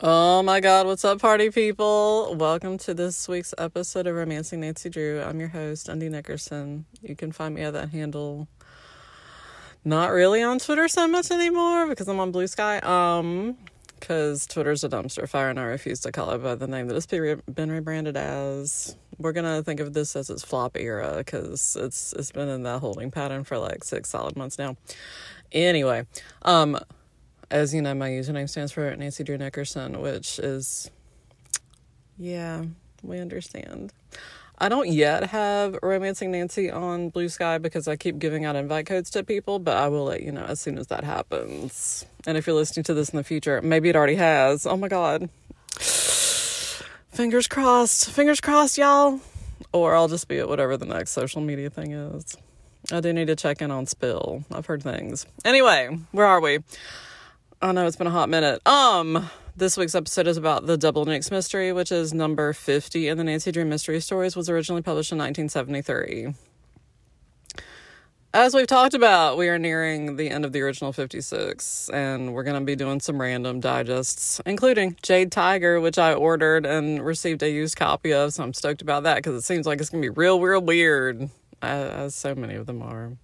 Oh my god, what's up, party people? Welcome to this week's episode of Romancing Nancy Drew. I'm your host, Undy Nickerson. You can find me at that handle. Not really on Twitter so much anymore because I'm on Blue Sky. Um, because Twitter's a dumpster fire and I refuse to call it by the name that it's been rebranded as. We're gonna think of this as its flop era because it's it's been in that holding pattern for like six solid months now. Anyway, um, as you know, my username stands for Nancy Drew Nickerson, which is, yeah, we understand. I don't yet have Romancing Nancy on Blue Sky because I keep giving out invite codes to people, but I will let you know as soon as that happens. And if you're listening to this in the future, maybe it already has. Oh my God. Fingers crossed. Fingers crossed, y'all. Or I'll just be at whatever the next social media thing is. I do need to check in on Spill. I've heard things. Anyway, where are we? I know it's been a hot minute. Um, this week's episode is about the Double Jinx mystery, which is number 50 in the Nancy Drew Mystery Stories, was originally published in 1973. As we've talked about, we are nearing the end of the original 56, and we're going to be doing some random digests, including Jade Tiger, which I ordered and received a used copy of, so I'm stoked about that because it seems like it's going to be real, real weird, as so many of them are.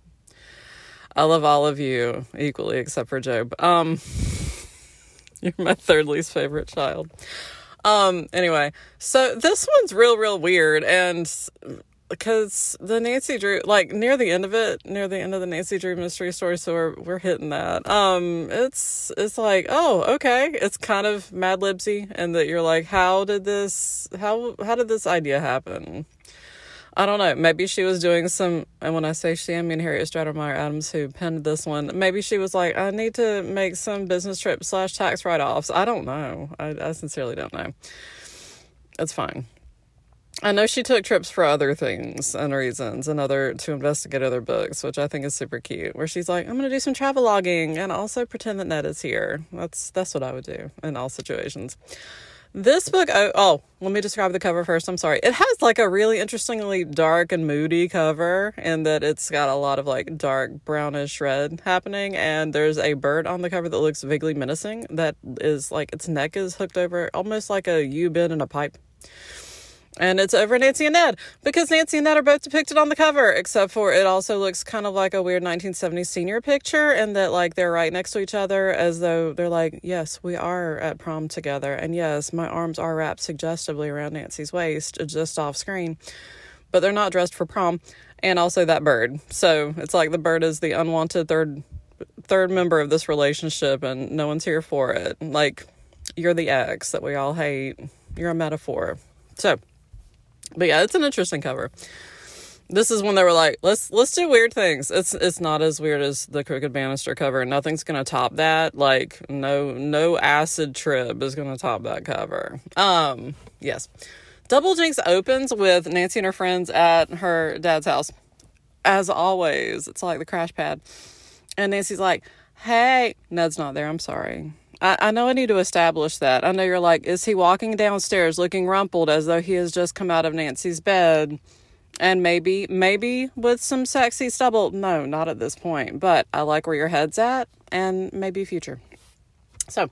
I love all of you equally, except for Job. Um, You're my third least favorite child. Um, anyway, so this one's real, real weird. And because the Nancy Drew, like near the end of it, near the end of the Nancy Drew mystery story, so we're, we're hitting that. Um, it's, it's like, oh, okay. It's kind of Mad Libsy and that you're like, how did this, how, how did this idea happen? I don't know. Maybe she was doing some, and when I say she, I mean Harriet Stratemeyer Adams, who penned this one. Maybe she was like, I need to make some business trip slash tax write offs. I don't know. I, I sincerely don't know. It's fine. I know she took trips for other things and reasons and other to investigate other books, which I think is super cute. Where she's like, I'm gonna do some travel logging and also pretend that Ned is here. That's that's what I would do in all situations. This book, oh, oh, let me describe the cover first. I'm sorry. It has like a really interestingly dark and moody cover, in that it's got a lot of like dark brownish red happening. And there's a bird on the cover that looks vaguely menacing. That is like its neck is hooked over almost like a U bend in a pipe. And it's over Nancy and Ned because Nancy and Ned are both depicted on the cover, except for it also looks kind of like a weird 1970s senior picture, and that like they're right next to each other as though they're like, yes, we are at prom together. And yes, my arms are wrapped suggestively around Nancy's waist, uh, just off screen, but they're not dressed for prom. And also that bird. So it's like the bird is the unwanted third third member of this relationship, and no one's here for it. Like, you're the ex that we all hate. You're a metaphor. So, but yeah, it's an interesting cover. This is when they were like, let's let's do weird things. It's it's not as weird as the Crooked Banister cover. Nothing's gonna top that. Like no no acid trip is gonna top that cover. Um yes. Double Jinx opens with Nancy and her friends at her dad's house. As always, it's like the crash pad. And Nancy's like, hey, Ned's not there. I'm sorry. I, I know I need to establish that. I know you're like, is he walking downstairs looking rumpled as though he has just come out of Nancy's bed? And maybe, maybe with some sexy stubble. No, not at this point. But I like where your head's at and maybe future. So,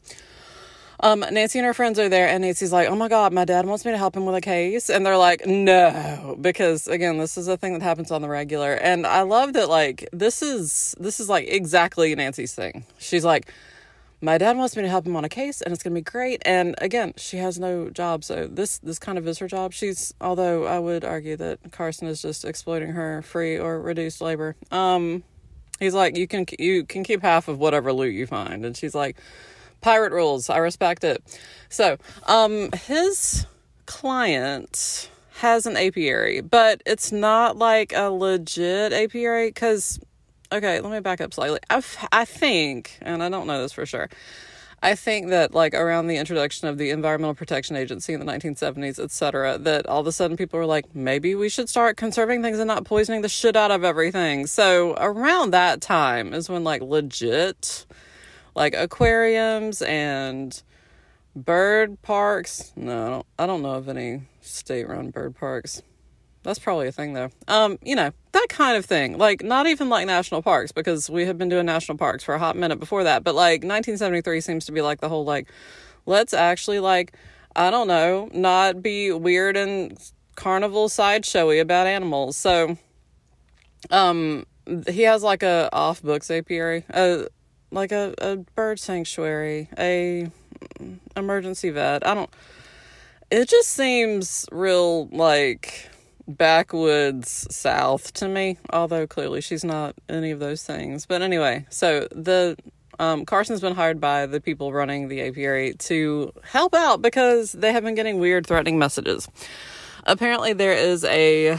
um, Nancy and her friends are there, and Nancy's like, "Oh my god, my dad wants me to help him with a case," and they're like, "No," because again, this is a thing that happens on the regular, and I love that. Like, this is this is like exactly Nancy's thing. She's like, my dad wants me to help him on a case and it's going to be great. And again she has no job so this this kind of is her job. She's although i would argue that carson is just exploiting her free or reduced labor. Um he's like you can you can keep half of whatever loot you find. And she's like pirate rules. I respect it. So um his client has an apiary but it's not like a legit apiary because okay, let me back up slightly. I, I think, and I don't know this for sure, I think that like around the introduction of the Environmental Protection Agency in the 1970s, etc., that all of a sudden people were like, maybe we should start conserving things and not poisoning the shit out of everything. So around that time is when like legit, like aquariums and bird parks. No, I don't, I don't know of any state-run bird parks. That's probably a thing though. Um, you know, that kind of thing. Like not even like national parks because we have been doing national parks for a hot minute before that, but like 1973 seems to be like the whole like let's actually like I don't know, not be weird and carnival sideshowy about animals. So um he has like a off books apiary, a like a, a bird sanctuary, a emergency vet. I don't it just seems real like backwoods south to me, although clearly she's not any of those things. But anyway, so the um, Carson's been hired by the people running the apiary to help out because they have been getting weird, threatening messages. Apparently, there is a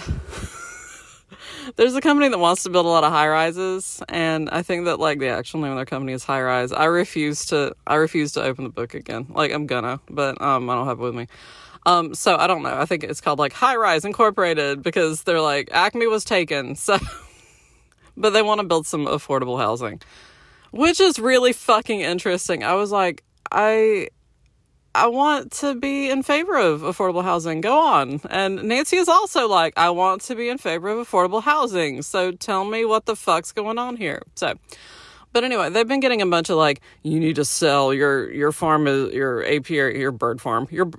there's a company that wants to build a lot of high rises, and I think that like the actual name of their company is High Rise. I refuse to I refuse to open the book again. Like I'm gonna, but um I don't have it with me. Um, so I don't know. I think it's called like High Rise Incorporated because they're like Acme was taken. So, but they want to build some affordable housing, which is really fucking interesting. I was like, I, I want to be in favor of affordable housing. Go on. And Nancy is also like, I want to be in favor of affordable housing. So tell me what the fuck's going on here. So, but anyway, they've been getting a bunch of like, you need to sell your your farm, your apiary, your bird farm, your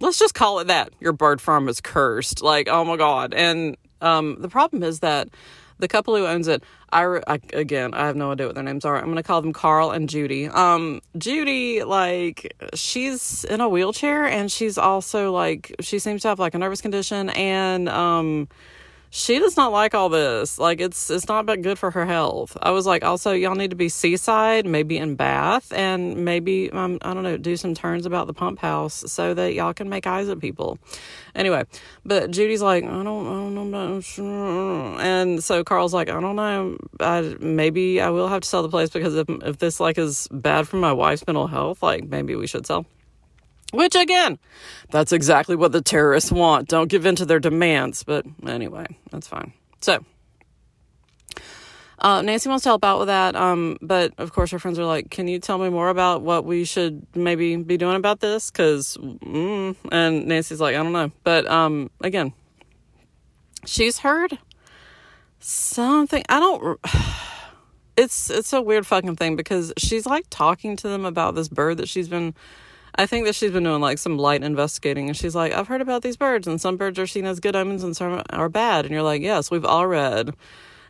let's just call it that. Your bird farm is cursed. Like, oh my God. And um, the problem is that the couple who owns it, I, I, again, I have no idea what their names are. I'm going to call them Carl and Judy. Um, Judy, like, she's in a wheelchair and she's also like, she seems to have like a nervous condition and, um, she does not like all this. Like it's it's not but good for her health. I was like, also y'all need to be seaside, maybe in Bath, and maybe um, I don't know, do some turns about the pump house so that y'all can make eyes at people. Anyway, but Judy's like, I don't, I don't know, and so Carl's like, I don't know, I maybe I will have to sell the place because if if this like is bad for my wife's mental health, like maybe we should sell. Which, again, that's exactly what the terrorists want. Don't give in to their demands. But anyway, that's fine. So, uh, Nancy wants to help out with that. Um, but of course, her friends are like, Can you tell me more about what we should maybe be doing about this? Because, mm, and Nancy's like, I don't know. But um, again, she's heard something. I don't. It's it's a weird fucking thing because she's like talking to them about this bird that she's been I think that she's been doing like some light investigating and she's like, I've heard about these birds and some birds are seen as good omens and some are bad. And you're like, yes, we've all read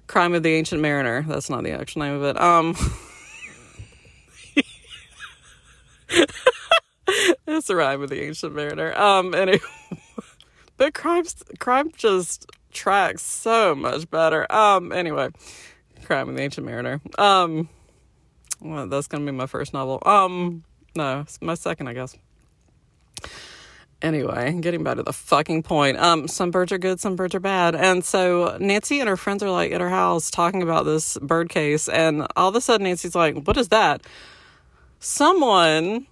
Crime of the Ancient Mariner. That's not the actual name of it. Um, it's the rhyme of the Ancient Mariner. Um, anyway, but crime, crime just tracks so much better. Um, anyway, Crime of the Ancient Mariner. Um, well, that's gonna be my first novel. Um, no, it's my second, I guess. Anyway, getting back to the fucking point. Um, some birds are good, some birds are bad. And so Nancy and her friends are like at her house talking about this bird case, and all of a sudden Nancy's like, What is that? Someone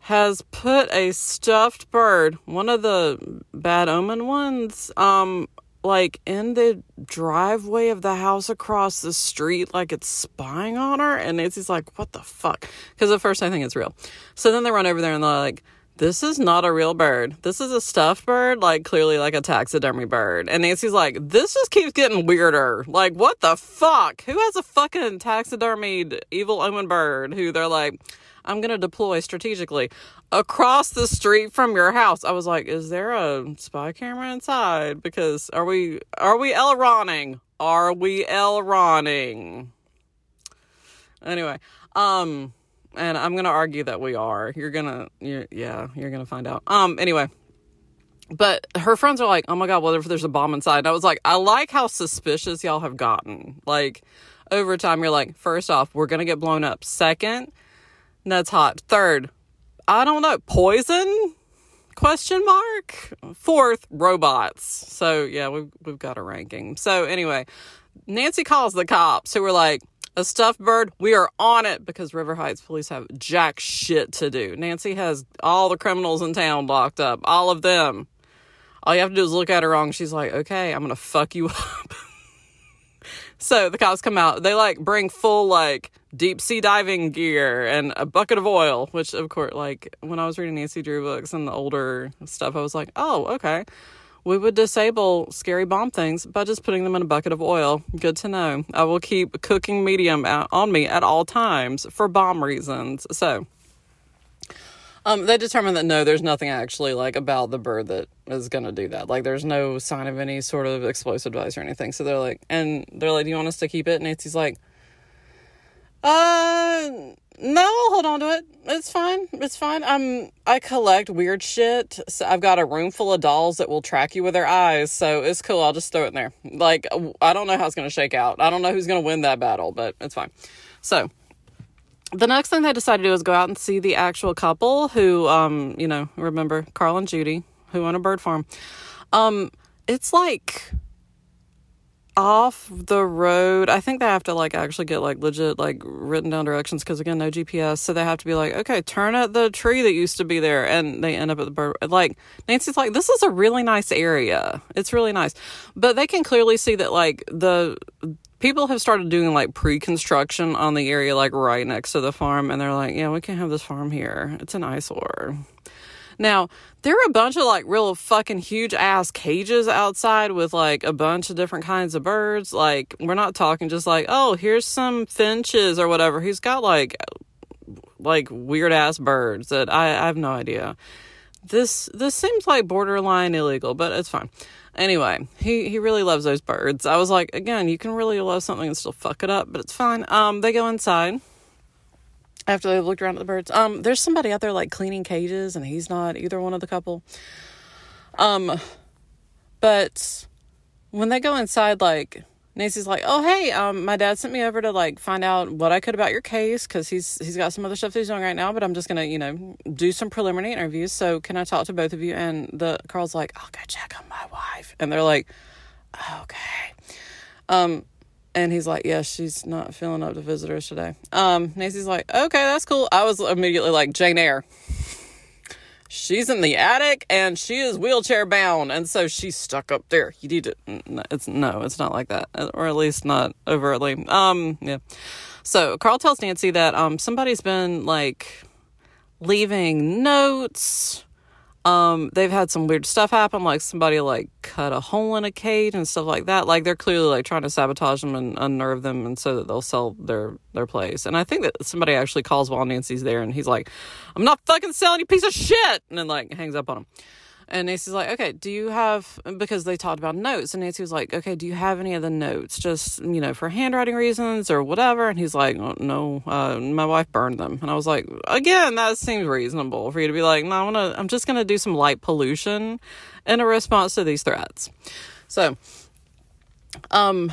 has put a stuffed bird, one of the bad omen ones, um, like in the driveway of the house across the street, like it's spying on her. And Nancy's like, what the fuck? Because at first I think it's real. So then they run over there and they're like, this is not a real bird. This is a stuffed bird, like clearly like a taxidermy bird. And Nancy's like, this just keeps getting weirder. Like, what the fuck? Who has a fucking taxidermied evil omen bird who they're like, I'm going to deploy strategically across the street from your house. I was like, is there a spy camera inside? Because are we are we Elroning? Are we Elroning? Anyway, um and I'm to argue that we are. You're going to you yeah, you're to find out. Um anyway, but her friends are like, "Oh my god, what if there's a bomb inside?" And I was like, "I like how suspicious y'all have gotten." Like over time you're like, first off, we're to get blown up. Second, that's hot. Third, I don't know, poison? Question mark. Fourth, robots. So yeah, we've we've got a ranking. So anyway, Nancy calls the cops who were like, a stuffed bird, we are on it because River Heights police have jack shit to do. Nancy has all the criminals in town locked up, all of them. All you have to do is look at her wrong. She's like, okay, I'm gonna fuck you up. so the cops come out. They like bring full like deep sea diving gear and a bucket of oil, which of course, like when I was reading Nancy Drew books and the older stuff, I was like, oh, okay. We would disable scary bomb things by just putting them in a bucket of oil. Good to know. I will keep cooking medium on me at all times for bomb reasons. So, Um, they determined that no, there's nothing actually like about the bird that is gonna do that. Like, there's no sign of any sort of explosive device or anything. So they're like, and they're like, "Do you want us to keep it?" And Nancy's like, "Uh, no, I'll hold on to it. It's fine. It's fine. I'm I collect weird shit. So I've got a room full of dolls that will track you with their eyes, so it's cool. I'll just throw it in there. Like I don't know how it's gonna shake out. I don't know who's gonna win that battle, but it's fine. So the next thing they decided to do was go out and see the actual couple who, um, you know, remember Carl and Judy, who own a bird farm. Um, it's like off the road. I think they have to like actually get like legit like written down directions because again, no GPS. So they have to be like, okay, turn at the tree that used to be there, and they end up at the bird. Like Nancy's like, this is a really nice area. It's really nice, but they can clearly see that like the people have started doing like pre-construction on the area like right next to the farm and they're like yeah we can't have this farm here it's an eyesore now there are a bunch of like real fucking huge ass cages outside with like a bunch of different kinds of birds. Like we're not talking just like oh here's some finches or whatever. He's got like like weird ass birds that i, I have no idea. This this seems like borderline illegal but it's fine. Anyway, he, he really loves those birds. I was like, again, you can really love something and still fuck it up, but it's fine. Um, they go inside after they've looked around at the birds. Um, there's somebody out there like cleaning cages, and he's not either one of the couple. Um, but when they go inside, like Nancy's like, "Oh, hey, um, my dad sent me over to like find out what I could about your case because he's he's got some other stuff he's doing right now. But I'm just gonna, you know, do some preliminary interviews. So can I talk to both of you?" And the Carl's like, "I'll go check on my wife," and they're like, "Okay." Um, and he's like, "Yeah, she's not feeling up to visitors today." Um, Nancy's like, "Okay, that's cool." I was immediately like, "Jane Eyre." she's in the attic and she is wheelchair bound and so she's stuck up there you need to it's no it's not like that or at least not overtly um yeah so carl tells nancy that um somebody's been like leaving notes um, they've had some weird stuff happen, like somebody like cut a hole in a cage and stuff like that. Like they're clearly like trying to sabotage them and unnerve them, and so that they'll sell their their place. And I think that somebody actually calls while Nancy's there, and he's like, "I'm not fucking selling you, piece of shit," and then like hangs up on him. And Nancy's like, okay, do you have, because they talked about notes. And Nancy was like, okay, do you have any of the notes just, you know, for handwriting reasons or whatever? And he's like, oh, no, uh, my wife burned them. And I was like, again, that seems reasonable for you to be like, no, I want to, I'm just going to do some light pollution in a response to these threats. So, um,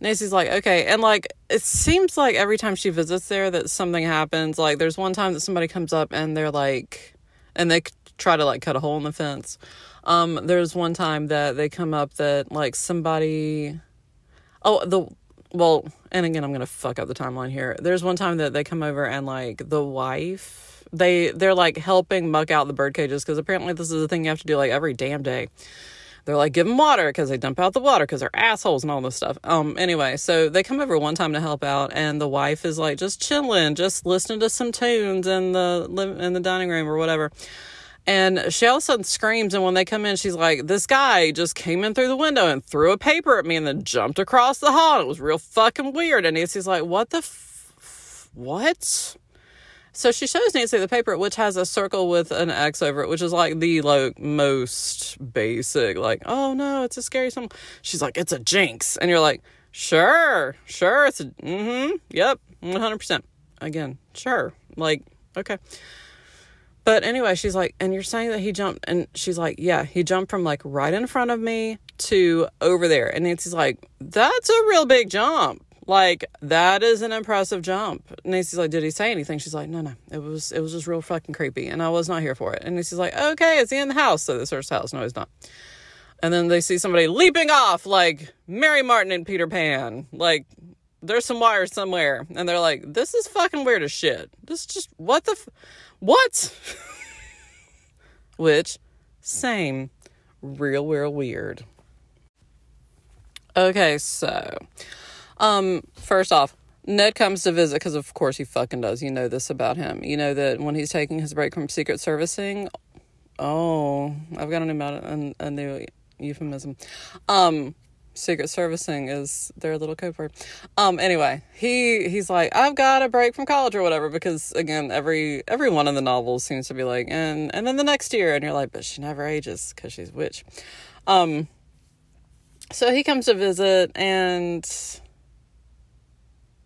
Nancy's like, okay. And like, it seems like every time she visits there that something happens. Like, there's one time that somebody comes up and they're like, and they try to like cut a hole in the fence. Um, there's one time that they come up that like somebody, oh the well, and again I'm gonna fuck up the timeline here. There's one time that they come over and like the wife, they they're like helping muck out the bird cages because apparently this is a thing you have to do like every damn day they're like give them water because they dump out the water because they're assholes and all this stuff um anyway so they come over one time to help out and the wife is like just chilling just listening to some tunes in the in the dining room or whatever and she all of a sudden screams, and when they come in, she's like, This guy just came in through the window and threw a paper at me and then jumped across the hall. It was real fucking weird. And Nancy's like, What the f- what? So she shows Nancy the paper, which has a circle with an X over it, which is like the like most basic, like, oh no, it's a scary song. She's like, It's a jinx. And you're like, Sure, sure, it's a mm-hmm, yep, 100%. Again, sure. Like, okay. But anyway, she's like, and you're saying that he jumped, and she's like, yeah, he jumped from like right in front of me to over there. And Nancy's like, that's a real big jump. Like that is an impressive jump. Nancy's like, did he say anything? She's like, no, no, it was it was just real fucking creepy, and I was not here for it. And Nancy's like, okay, is he in the house? So this first house, no, he's not. And then they see somebody leaping off like Mary Martin and Peter Pan, like there's some wires somewhere, and they're like, this is fucking weird as shit. This is just what the. F- what? Which, same. Real, real weird. Okay, so, um, first off, Ned comes to visit because, of course, he fucking does. You know this about him. You know that when he's taking his break from secret servicing. Oh, I've got a new, a, a new euphemism. Um, Secret Servicing is their little code word. Um, anyway, he he's like, I've got a break from college or whatever, because again, every every one of the novels seems to be like, and and then the next year, and you're like, but she never ages because she's a witch. Um, so he comes to visit, and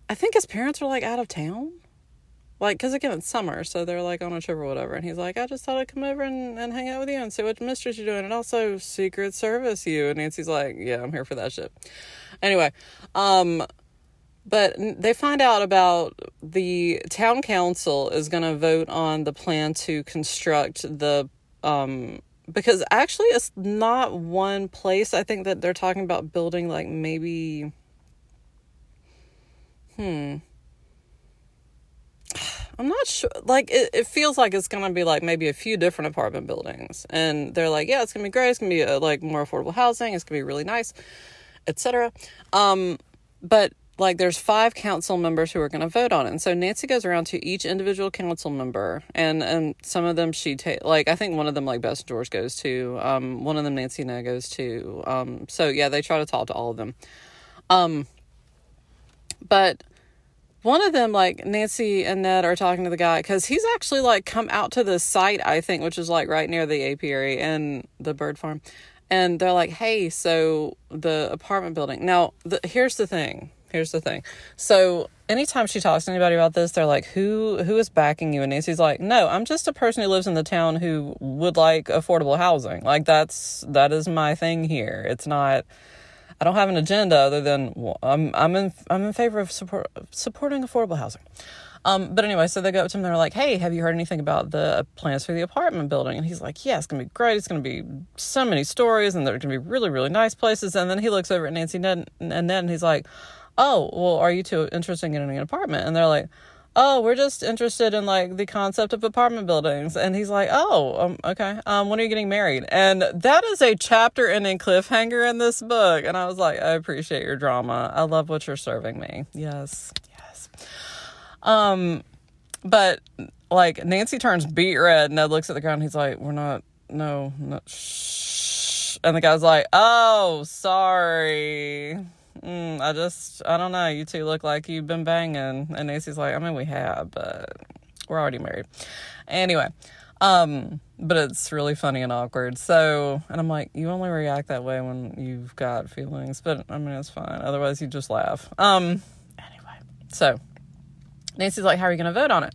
I think his parents are like out of town. Like because again it's summer so they're like on a trip or whatever and he's like i just thought i'd come over and, and hang out with you and see what mysteries you're doing and also secret service you. And nancy's like yeah i'm here for that shit. Anyway um but they find out about the town council is going to vote on the plan to construct the um because actually it's not one place i think that they're talking about building like maybe hmm I'm not sure. Like, it, it feels like it's going to be like maybe a few different apartment buildings. And they're like, yeah, it's going to be great. It's going to be uh, like more affordable housing. It's going to be really nice, etc. Um, but like, there's five council members who are going to vote on it. And so Nancy goes around to each individual council member, and and some of them she take like I think one of them like Bess George goes to. Um, one of them Nancy Ned goes to. Um, so yeah, they try to talk to all of them. Um, but one of them like nancy and ned are talking to the guy because he's actually like come out to the site i think which is like right near the apiary and the bird farm. And they're like hey so the apartment building. Now the, here's the thing here's the thing. So anytime she talks to anybody about this they're like who who is backing you? And nancy's like no i'm just a person who lives in the town who would like affordable housing. Like that's that is my thing here. It's not I don't have an agenda other than I'm I'm in I'm in favor of support supporting affordable housing. Um, but anyway, so they go up to him. And they're like, "Hey, have you heard anything about the plans for the apartment building?" And he's like, "Yeah, it's gonna be great. It's gonna be so many stories, and they're gonna be really, really nice places." And then he looks over at Nancy Ned and and he's like, "Oh, well, are you two interested in getting an apartment?" And they're like, oh, we're just interested in like the concept of apartment buildings. And he's like, oh, um, okay. Um, when are you getting married? And that is a chapter ending cliffhanger in this book. And I was like, I appreciate your drama. I love what you're serving me. Yes, yes. Um, but like Nancy turns beet red. Ned looks at the ground. He's like, we're not, no, no, shh. And the guy's like, oh, sorry mm, I just, I don't know. You two look like you've been banging. And Nancy's like, I mean, we have, but we're already married. Anyway, um, but it's really funny and awkward. So, and I'm like, you only react that way when you've got feelings, but I mean, it's fine. Otherwise, you just laugh. Um, anyway, so Nancy's like, how are you going to vote on it?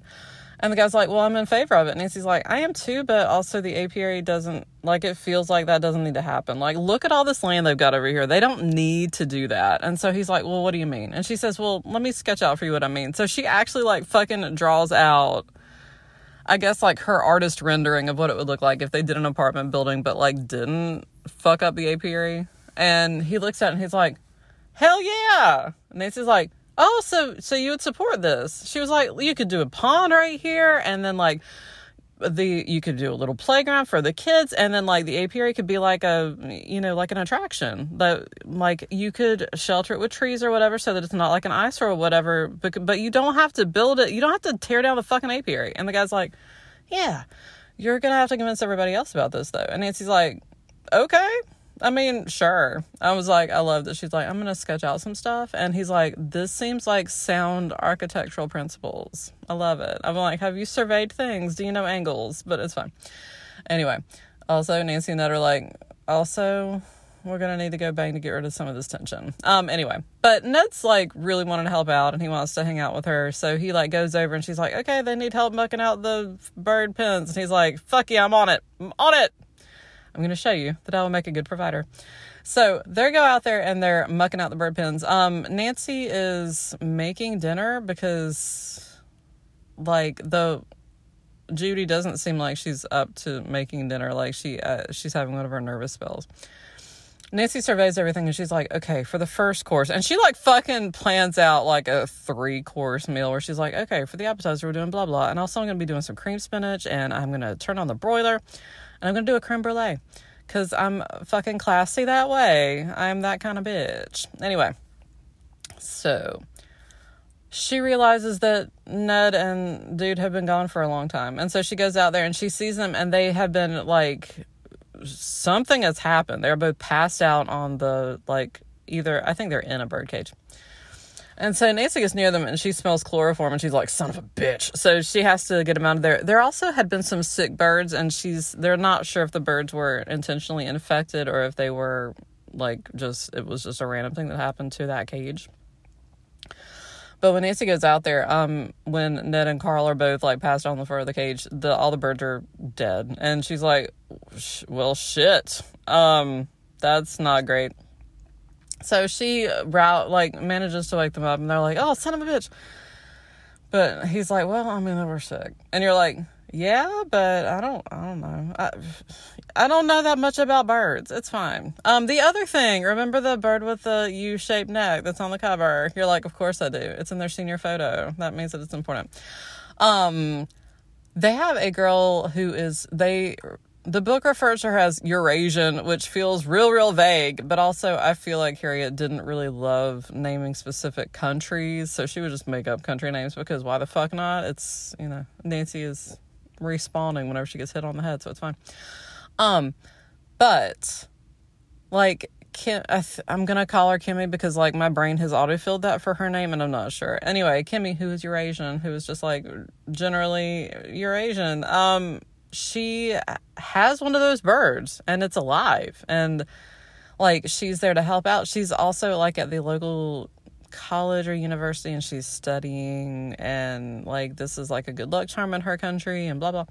And the guy's like, well, I'm in favor of it. And Nancy's like, I am too, but also the apiary doesn't, like, it feels like that doesn't need to happen. Like, look at all this land they've got over here. They don't need to do that. And so he's like, well, what do you mean? And she says, well, let me sketch out for you what I mean. So she actually, like, fucking draws out, I guess, like, her artist rendering of what it would look like if they did an apartment building, but, like, didn't fuck up the apiary. And he looks at it and he's like, hell yeah. And Nancy's like, oh, so so you would support this? She was like, you could do a pond right here, and then like the you could do a little playground for the kids and then like the apiary could be like a you know like an attraction that like you could shelter it with trees or whatever so that it's not like an eyesore or whatever but but you don't have to build it you don't have to tear down the fucking apiary. And the guy's like yeah you're gonna have to convince everybody else about this though. And nancy's like okay I mean, sure. I was like, I love that she's like, I'm gonna sketch out some stuff, and he's like, this seems like sound architectural principles. I love it. I'm like, have you surveyed things? Do you know angles? But it's fine. Anyway, also Nancy and Ned are like, also we're gonna need to go bang to get rid of some of this tension. Um, anyway, but Ned's like really wanting to help out and he wants to hang out with her, so he like goes over and she's like, okay, they need help mucking out the bird pens, and he's like, fuck yeah, I'm on it, I'm on it. I'm going to show you that I will make a good provider. So they go out there and they're mucking out the bird pens. Um, Nancy is making dinner because, like, the Judy doesn't seem like she's up to making dinner. Like she uh, she's having one of her nervous spells. Nancy surveys everything and she's like, okay, for the first course. And she like fucking plans out like a three course meal where she's like, okay, for the appetizer, we're doing blah, blah. And also, I'm going to be doing some cream spinach and I'm going to turn on the broiler and I'm gonna do a creme brulee because I'm fucking classy that way. I'm that kind of bitch. Anyway, so she realizes that Ned and dude have been gone for a long time. And so she goes out there and she sees them and they have been like something has happened. They're both passed out on the like either, I think they're in a bird cage. And so Nancy gets near them and she smells chloroform and she's like, son of a bitch. So she has to get them out of there. There also had been some sick birds and she's, they're not sure if the birds were intentionally infected or if they were like just, it was just a random thing that happened to that cage. But when Nancy goes out there, um, when Ned and Carl are both like passed on the floor of the cage, the all the birds are dead, and she's like, "Well, shit, um, that's not great." So she route like manages to wake them up, and they're like, "Oh, son of a bitch!" But he's like, "Well, I mean, they were sick," and you're like, "Yeah, but I don't, I don't know. I, I don't know that much about birds. It's fine. Um, the other thing, remember the bird with the U-shaped neck that's on the cover? You're like, of course I do. It's in their senior photo. That means that it's important. Um, they have a girl who is they. The book refers to her as Eurasian, which feels real, real vague, but also I feel like Harriet didn't really love naming specific countries, so she would just make up country names because why the fuck not? It's, you know, Nancy is respawning whenever she gets hit on the head, so it's fine. Um, but like Kim, I I'm gonna call her Kimmy because like my brain has autofilled that for her name, and I'm not sure. Anyway, Kimmy, who is Eurasian, who is just like generally Eurasian. Um, she has one of those birds, and it's alive, and like she's there to help out. She's also like at the local college or university, and she's studying, and like this is like a good luck charm in her country, and blah blah.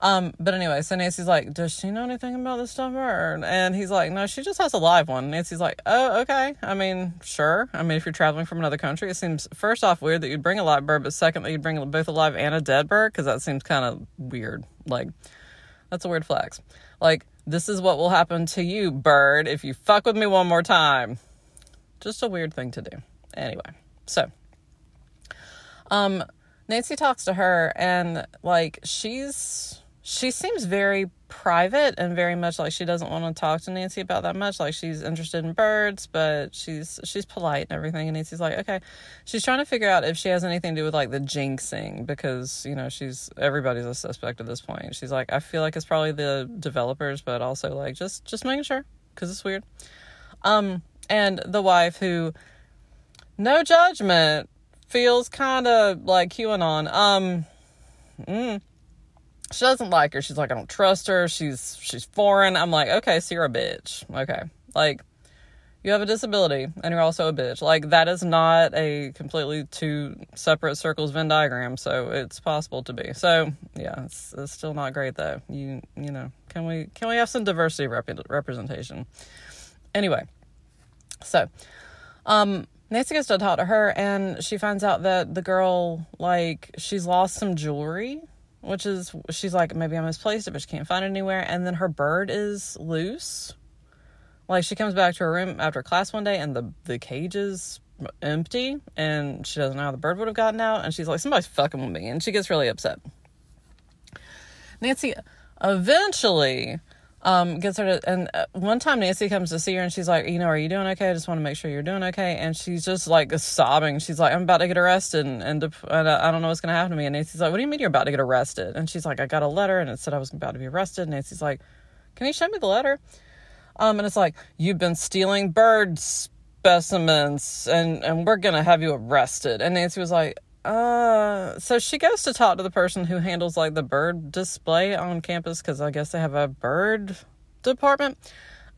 Um, but anyway, so Nancy's like, Does she know anything about this stuff? And he's like, No, she just has a live one. Nancy's like, Oh, okay. I mean, sure. I mean, if you're traveling from another country, it seems first off weird that you'd bring a live bird, but second that you'd bring both a live and a dead bird, because that seems kind of weird. Like, that's a weird flex. Like, this is what will happen to you, bird, if you fuck with me one more time. Just a weird thing to do. Anyway, so um Nancy talks to her and like she's she seems very private and very much like she doesn't want to talk to Nancy about that much. Like she's interested in birds, but she's she's polite and everything. And Nancy's like, okay. She's trying to figure out if she has anything to do with like the jinxing because you know she's everybody's a suspect at this point. She's like, I feel like it's probably the developers, but also like just just making sure because it's weird. Um, and the wife who, no judgment, feels kind of like QAnon. Um. Mm, she doesn't like her. She's like, I don't trust her. She's she's foreign. I'm like, okay, so you're a bitch. Okay. Like you have a disability and you're also a bitch. Like that is not a completely two separate circles Venn diagram, so it's possible to be. So yeah, it's, it's still not great though. You you know, can we can we have some diversity rep- representation? Anyway, so um Nancy goes to talk to her and she finds out that the girl like she's lost some jewelry which is she's like maybe I misplaced it, but she can't find it anywhere. And then her bird is loose. Like she comes back to her room after class one day, and the the cage is empty, and she doesn't know how the bird would have gotten out. And she's like, somebody's fucking with me, and she gets really upset. Nancy eventually um, gets her to, and uh, one time Nancy comes to see her and she's like, you know, are you doing okay? I just want to make sure you're doing okay. And she's just like sobbing. She's like, I'm about to get arrested and, and, and I don't know what's going to happen to me. And Nancy's like, what do you mean you're about to get arrested? And she's like, I got a letter and it said I was about to be arrested. And Nancy's like, can you show me the letter? Um, and it's like, you've been stealing bird specimens and, and we're going to have you arrested. And Nancy was like, uh, so she goes to talk to the person who handles like the bird display on campus because I guess they have a bird department.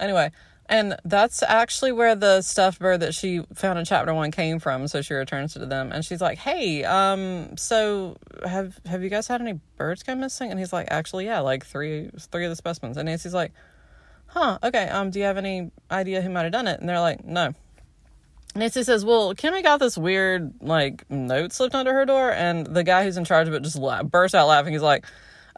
Anyway, and that's actually where the stuffed bird that she found in chapter one came from. So she returns it to them, and she's like, "Hey, um, so have have you guys had any birds go missing?" And he's like, "Actually, yeah, like three three of the specimens." And Nancy's like, "Huh, okay. Um, do you have any idea who might have done it?" And they're like, "No." Nancy says, Well, Kimmy got this weird, like, note slipped under her door, and the guy who's in charge of it just la- bursts out laughing. He's like,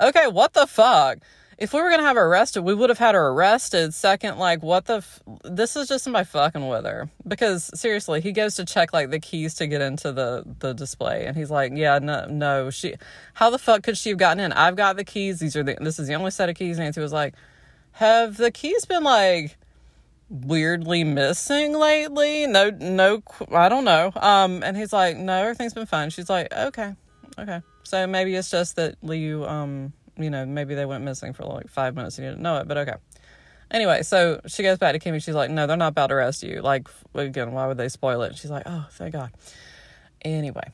Okay, what the fuck? If we were gonna have her arrested, we would have had her arrested. Second, like, what the? F- this is just somebody fucking with her. Because seriously, he goes to check like the keys to get into the the display, and he's like, "Yeah, no, no, she. How the fuck could she have gotten in? I've got the keys. These are the. This is the only set of keys." Nancy was like, "Have the keys been like?" Weirdly missing lately. No, no, I don't know. Um, and he's like, no, everything's been fine. She's like, okay, okay. So maybe it's just that Liu, um, you know, maybe they went missing for like five minutes and you didn't know it, but okay. Anyway, so she goes back to Kimmy. She's like, no, they're not about to arrest you. Like, again, why would they spoil it? She's like, oh, thank God. Anyway,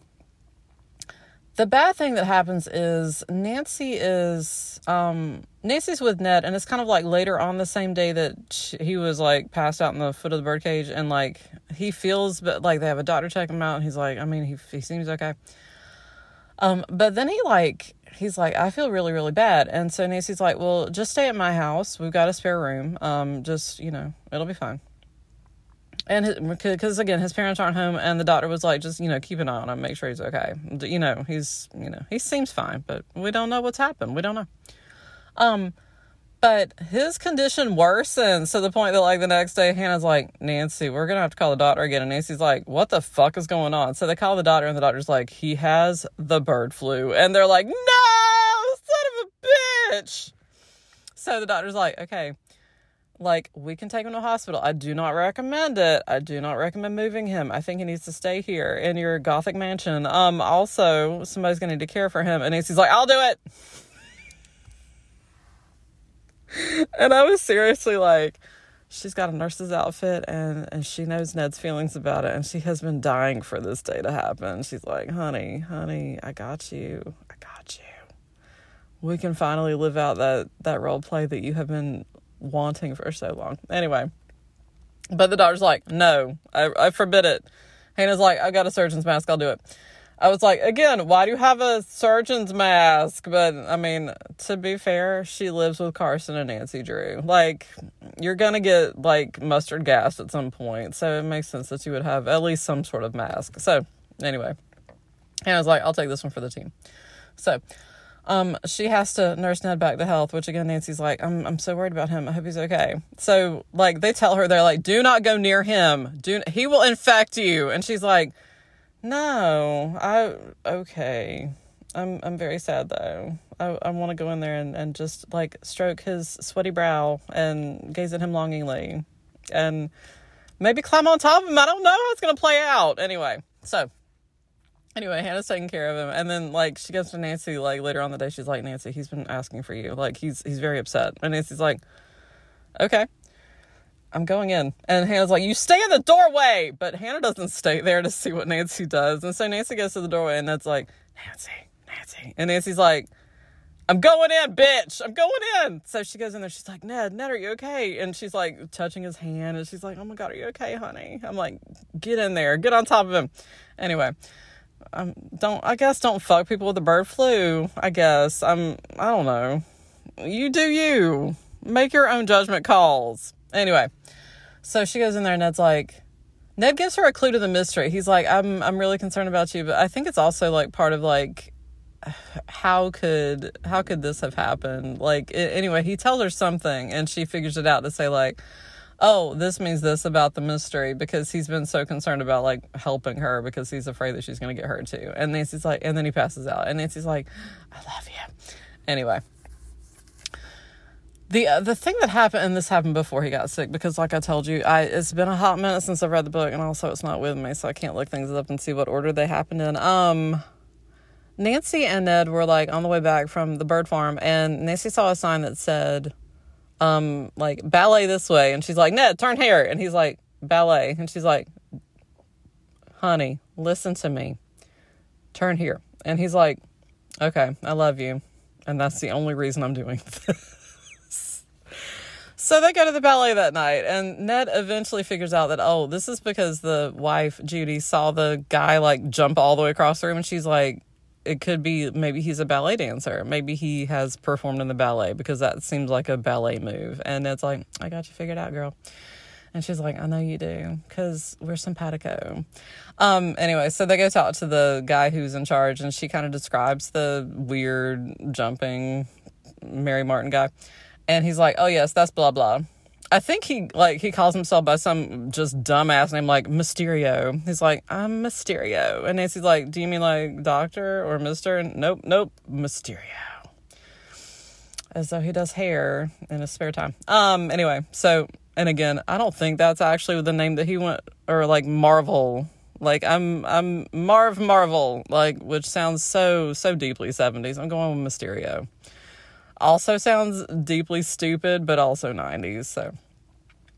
the bad thing that happens is Nancy is, um, Nancy's with Ned, and it's kind of like later on the same day that she, he was like passed out in the foot of the birdcage, and like he feels, but like they have a doctor check him out, and he's like, I mean, he, he seems okay. Um, but then he like he's like, I feel really, really bad. And so Nancy's like, Well, just stay at my house. We've got a spare room. Um, just, you know, it'll be fine. And because again, his parents aren't home, and the doctor was like, just you know, keep an eye on him, make sure he's okay. You know, he's you know, he seems fine, but we don't know what's happened. We don't know. Um, but his condition worsens to the point that, like, the next day, Hannah's like, Nancy, we're to have to call the doctor again. And Nancy's like, what the fuck is going on? So they call the doctor, and the doctor's like, he has the bird flu. And they're like, no, son of a bitch. So the doctor's like, okay, like, we can take him to hospital. I do not recommend it. I do not recommend moving him. I think he needs to stay here in your gothic mansion. Um, also, somebody's to need to care for him. And he's like, I'll do it. and I was seriously like, she's got a nurse's outfit and, and she knows Ned's feelings about it. And she has been dying for this day to happen. She's like, honey, honey, I got you. I got you. We can finally live out that, that role play that you have been wanting for so long. Anyway, but the doctor's like, no, I, I forbid it. Hannah's like, I got a surgeon's mask. I'll do it. I was like, again, why do you have a surgeon's mask? But I mean, to be fair, she lives with Carson and Nancy Drew. Like, you're gonna get like mustard gas at some point, so it makes sense that you would have at least some sort of mask. So, anyway, and I was like, I'll take this one for the team. So, um, she has to nurse Ned back to health, which again, Nancy's like, I'm, I'm so worried about him. I hope he's okay. So, like, they tell her, they're like, do not go near him. Do, he will infect you. And she's like, no, I okay. I'm I'm very sad though. I I want to go in there and and just like stroke his sweaty brow and gaze at him longingly, and maybe climb on top of him. I don't know how it's gonna play out. Anyway, so anyway, Hannah's taking care of him, and then like she goes to Nancy like later on the day. She's like, Nancy, he's been asking for you. Like he's he's very upset, and Nancy's like, okay. I'm going in. And Hannah's like, You stay in the doorway. But Hannah doesn't stay there to see what Nancy does. And so Nancy goes to the doorway and that's like, Nancy, Nancy. And Nancy's like, I'm going in, bitch. I'm going in. So she goes in there. She's like, Ned, Ned, are you okay? And she's like touching his hand. And she's like, Oh my God, are you okay, honey? I'm like, Get in there. Get on top of him. Anyway, don't, I guess don't fuck people with the bird flu. I guess. I'm, I don't know. You do you. Make your own judgment calls. Anyway, so she goes in there, and Ned's like, Ned gives her a clue to the mystery. He's like, I'm I'm really concerned about you, but I think it's also like part of like how could how could this have happened? Like anyway, he tells her something and she figures it out to say like, "Oh, this means this about the mystery" because he's been so concerned about like helping her because he's afraid that she's going to get hurt too. And Nancy's like and then he passes out and Nancy's like, "I love you." Anyway, the uh, the thing that happened and this happened before he got sick because like I told you I it's been a hot minute since I've read the book and also it's not with me so I can't look things up and see what order they happened in um Nancy and Ned were like on the way back from the bird farm and Nancy saw a sign that said um like ballet this way. And she's like Ned turn here. And he's like ballet. And she's like honey listen to me. Turn here. And he's like okay I love you. And that's the only reason I'm doing this. So they go to the ballet that night, and Ned eventually figures out that, oh, this is because the wife, Judy, saw the guy like jump all the way across the room, and she's like, it could be maybe he's a ballet dancer. Maybe he has performed in the ballet because that seems like a ballet move. And it's like, I got you figured out, girl. And she's like, I know you do because we're simpatico. Um, anyway, so they go talk to the guy who's in charge, and she kind of describes the weird jumping Mary Martin guy. And he's like, oh, yes, that's blah, blah. I think he like he calls himself by some just dumbass name like Mysterio. He's like, I'm Mysterio. And Nancy's like, Do you mean like doctor or Mister? Nope, nope, Mysterio. As though he does hair in his spare time. Um, anyway, so and again, I don't think that's actually the name that he went or like Marvel. Like I'm I'm Marv Marvel, like which sounds so so deeply 70s. I'm going with Mysterio. Also sounds deeply stupid, but also 90s. So,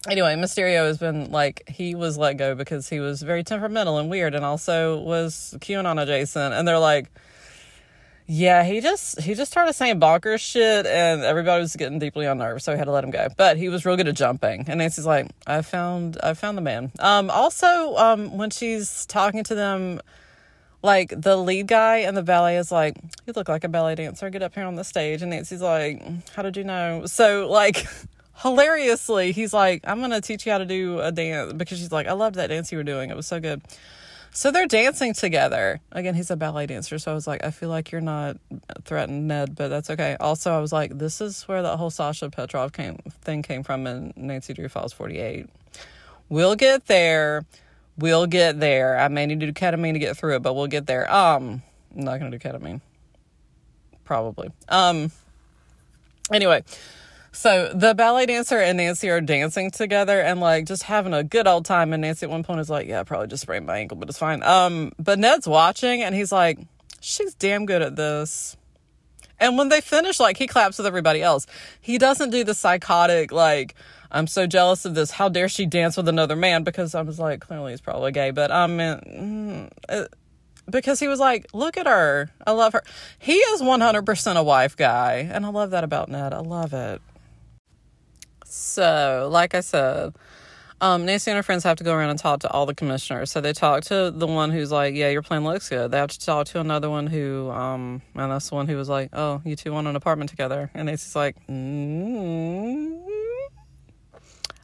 anyway, Mysterio has been like, he was let go because he was very temperamental and weird and also was QAnon adjacent. And they're like, yeah, he just he just started saying bonkers shit, and everybody was getting deeply on nerves, so we had to let him go. But he was real good at jumping, and Nancy's like, "I found I found the man." Um, also, um, when she's talking to them, like the lead guy and the ballet is like, "You look like a ballet dancer. Get up here on the stage." And Nancy's like, "How did you know?" So like. Hilariously, he's like, I'm gonna teach you how to do a dance because she's like, I loved that dance you were doing. It was so good. So they're dancing together. Again, he's a ballet dancer, so I was like, I feel like you're not threatened, Ned, but that's okay. Also, I was like, this is where the whole Sasha Petrov came thing came from in Nancy Drew Files 48. We'll get there. We'll get there. I may need to do ketamine to get through it, but we'll get there. Um, I'm not gonna do ketamine. Probably. Um. Anyway, so the ballet dancer and Nancy are dancing together and like just having a good old time. And Nancy at one point is like, "Yeah, I probably just sprained my ankle, but it's fine." Um, but Ned's watching and he's like, "She's damn good at this." And when they finish, like he claps with everybody else. He doesn't do the psychotic like, "I'm so jealous of this. How dare she dance with another man?" Because I was like, clearly he's probably gay, but um. It, because he was like, look at her. I love her. He is 100% a wife guy. And I love that about Ned. I love it. So, like I said, um, Nancy and her friends have to go around and talk to all the commissioners. So they talk to the one who's like, "Yeah, your plan looks good." They have to talk to another one who, um, and that's the one who was like, "Oh, you two want an apartment together?" And Nancy's like, mm-hmm.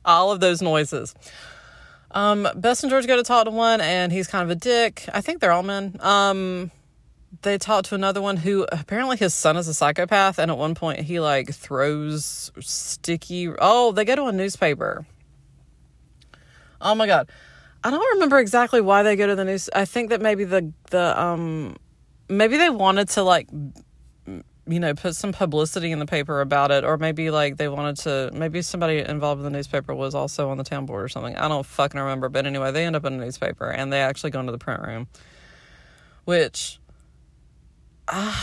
All of those noises. Um, Bess and George go to talk to one, and he's kind of a dick. I think they're all men. Um, they talk to another one who apparently his son is a psychopath and at one point he like throws sticky oh they go to a newspaper oh my god i don't remember exactly why they go to the news i think that maybe the the um maybe they wanted to like you know put some publicity in the paper about it or maybe like they wanted to maybe somebody involved in the newspaper was also on the town board or something i don't fucking remember but anyway they end up in a newspaper and they actually go into the print room which uh,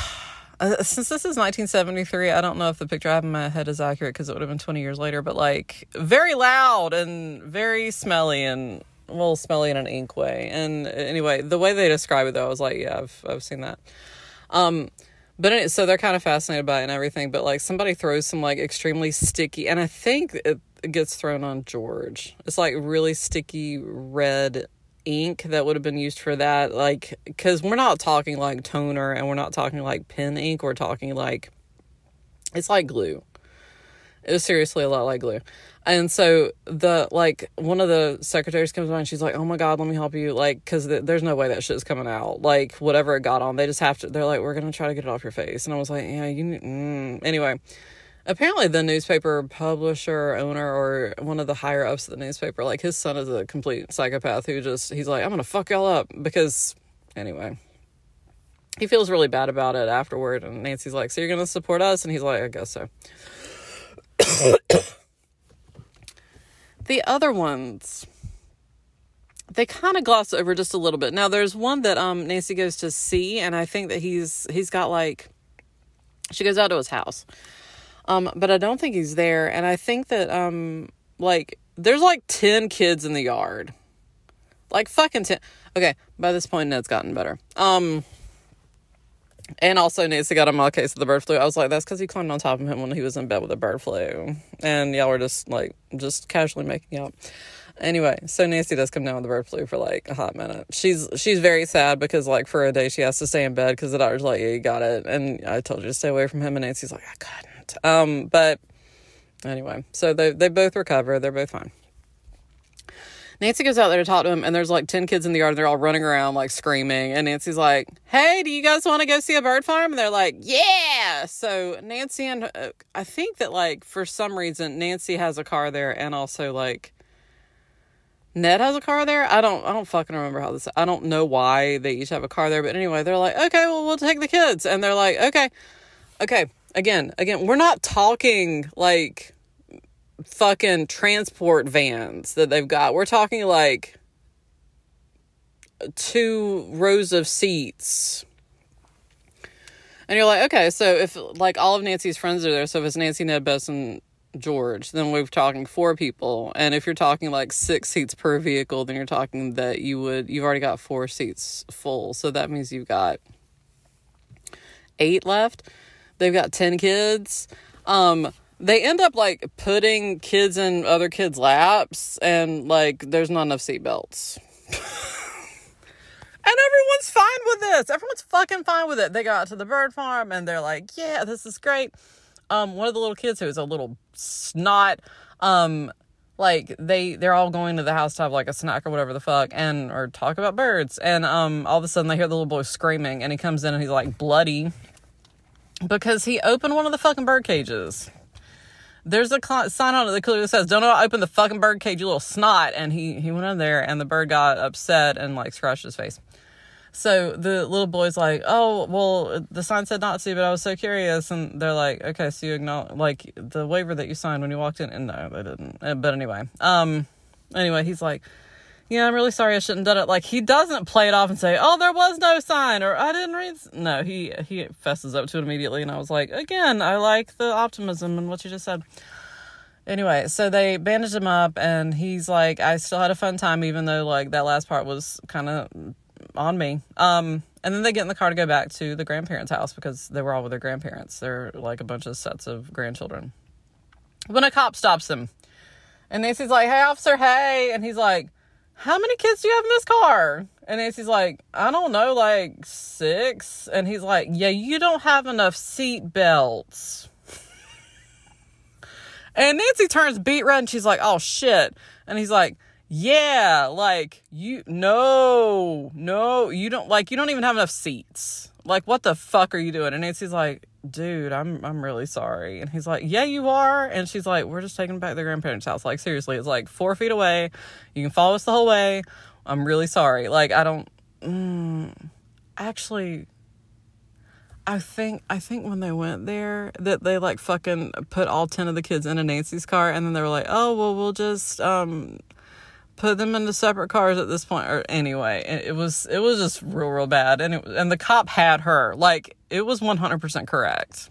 since this is 1973, I don't know if the picture I have in my head is accurate because it would have been 20 years later, but like very loud and very smelly and well, smelly in an ink way. And anyway, the way they describe it though, I was like, yeah, I've, I've seen that. Um, but so they're kind of fascinated by it and everything, but like somebody throws some like extremely sticky, and I think it, it gets thrown on George. It's like really sticky red ink that would have been used for that like because we're not talking like toner and we're not talking like pen ink we're talking like it's like glue it was seriously a lot like glue and so the like one of the secretaries comes by and she's like oh my god let me help you like because th- there's no way that shit's coming out. Like whatever it got on they just have to they're like we're gonna try to get it off your face. And i was like yeah you mm. anyway apparently the newspaper publisher owner or one of the higher ups of the newspaper like his son is a complete psychopath who just he's like i'm gonna fuck y'all up because anyway he feels really bad about it afterward. And nancy's like so you're gonna support us? And he's like i guess so the other ones they kind of gloss over just a little bit now there's one that um nancy goes to see and i think that he's he's got like she goes out to his house um, but I don't think he's there. And I think that, um, like, there's like 10 kids in the yard. Like, fucking 10. Okay, by this point, Ned's gotten better. Um, and also, Nancy got a case of the bird flu. I was like, that's because he climbed on top of him when he was in bed with the bird flu. And y'all were just like, just casually making out. Anyway, so Nancy does come down with the bird flu for like a hot minute. She's she's very sad because like for a day she has to stay in bed because the doctor's like, yeah, you got it. And I told you to stay away from him. And Nancy's like, I couldn't. Um, but anyway, so they they both recover. They're both fine. Nancy goes out there to talk to him, and there's like 10 kids in the yard, and they're all running around, like screaming. And Nancy's like, Hey, do you guys want to go see a bird farm? And they're like, Yeah. So Nancy and uh, I think that, like, for some reason, Nancy has a car there, and also, like, Ned has a car there. I don't I don't fucking remember how this I don't know why they each have a car there, but anyway, they're like, "Okay, well, we'll take the kids." And they're like, "Okay. Okay again, again, we're not talking like fucking transport vans that they've got. We're talking like two rows of seats And you're like, okay, so if like all of Nancy's friends are there, so if it's Nancy, Ned, Bess, and George, then we're talking four people. And if you're talking like six seats per vehicle, then you're talking that you would you've already got four seats full. So that means you've got eight left. They've got ten kids. Um they end up like putting kids in other kids' laps and like there's not enough seatbelts. and everyone's fine with this. Everyone's fucking fine with it. They go out to the bird farm and they're like, "Yeah, this is great." Um one of the little kids who's a little snot um like they they're all going to the house to have like a snack or whatever the fuck and or talk about birds and um all of a sudden they hear the little boy screaming and he comes in and he's like bloody because he opened one of the fucking bird cages there's a sign on the it that says, "Don't open the fucking bird cage, you little snot." And he he went in there, and the bird got upset and like scratched his face. So the little boy's like, "Oh, well, the sign said not to, but I was so curious." And they're like, "Okay, so you acknowledge like the waiver that you signed when you walked in?" And no, they didn't. Uh, but anyway, um, anyway, he's like, yeah, I'm really sorry I shouldn't have done it. Like he doesn't play it off and say, "Oh, there was no sign," or "I didn't read." No, he he fesses up to it immediately, and I was like, again, I like the optimism and what you just said. Anyway, so they bandaged him up, and he's like, "I still had a fun time, even though like that last part was kind of on me." Um, and then they get in the car to go back to the grandparents' house because they were all with their grandparents. They're like a bunch of sets of grandchildren. When a cop stops them, and Nancy's like, "Hey, officer, hey," and he's like how many kids do you have in this car? And Nancy's like, I don't know, like six. And he's like, Yeah, you don't have enough seat belts. and Nancy turns beet red and she's like, Oh shit. And he's like, Yeah, like you, no, no, you don't, like, you don't even have enough seats. Like, what the fuck are you doing? And Nancy's like, dude, I'm I'm really sorry. And he's like, yeah, you are. And she's like, we're just taking back the grandparents' house. Like seriously, it's like four feet away. You can follow us the whole way. I'm really sorry. Like I don't. Mm, actually, I think I think when they went there that they like fucking put all ten of the kids into Nancy's car, and then they were like, oh well, we'll just um put them into separate cars at this point or anyway it, it was it was just real real bad. And it and the cop had her. Like it was 100% correct.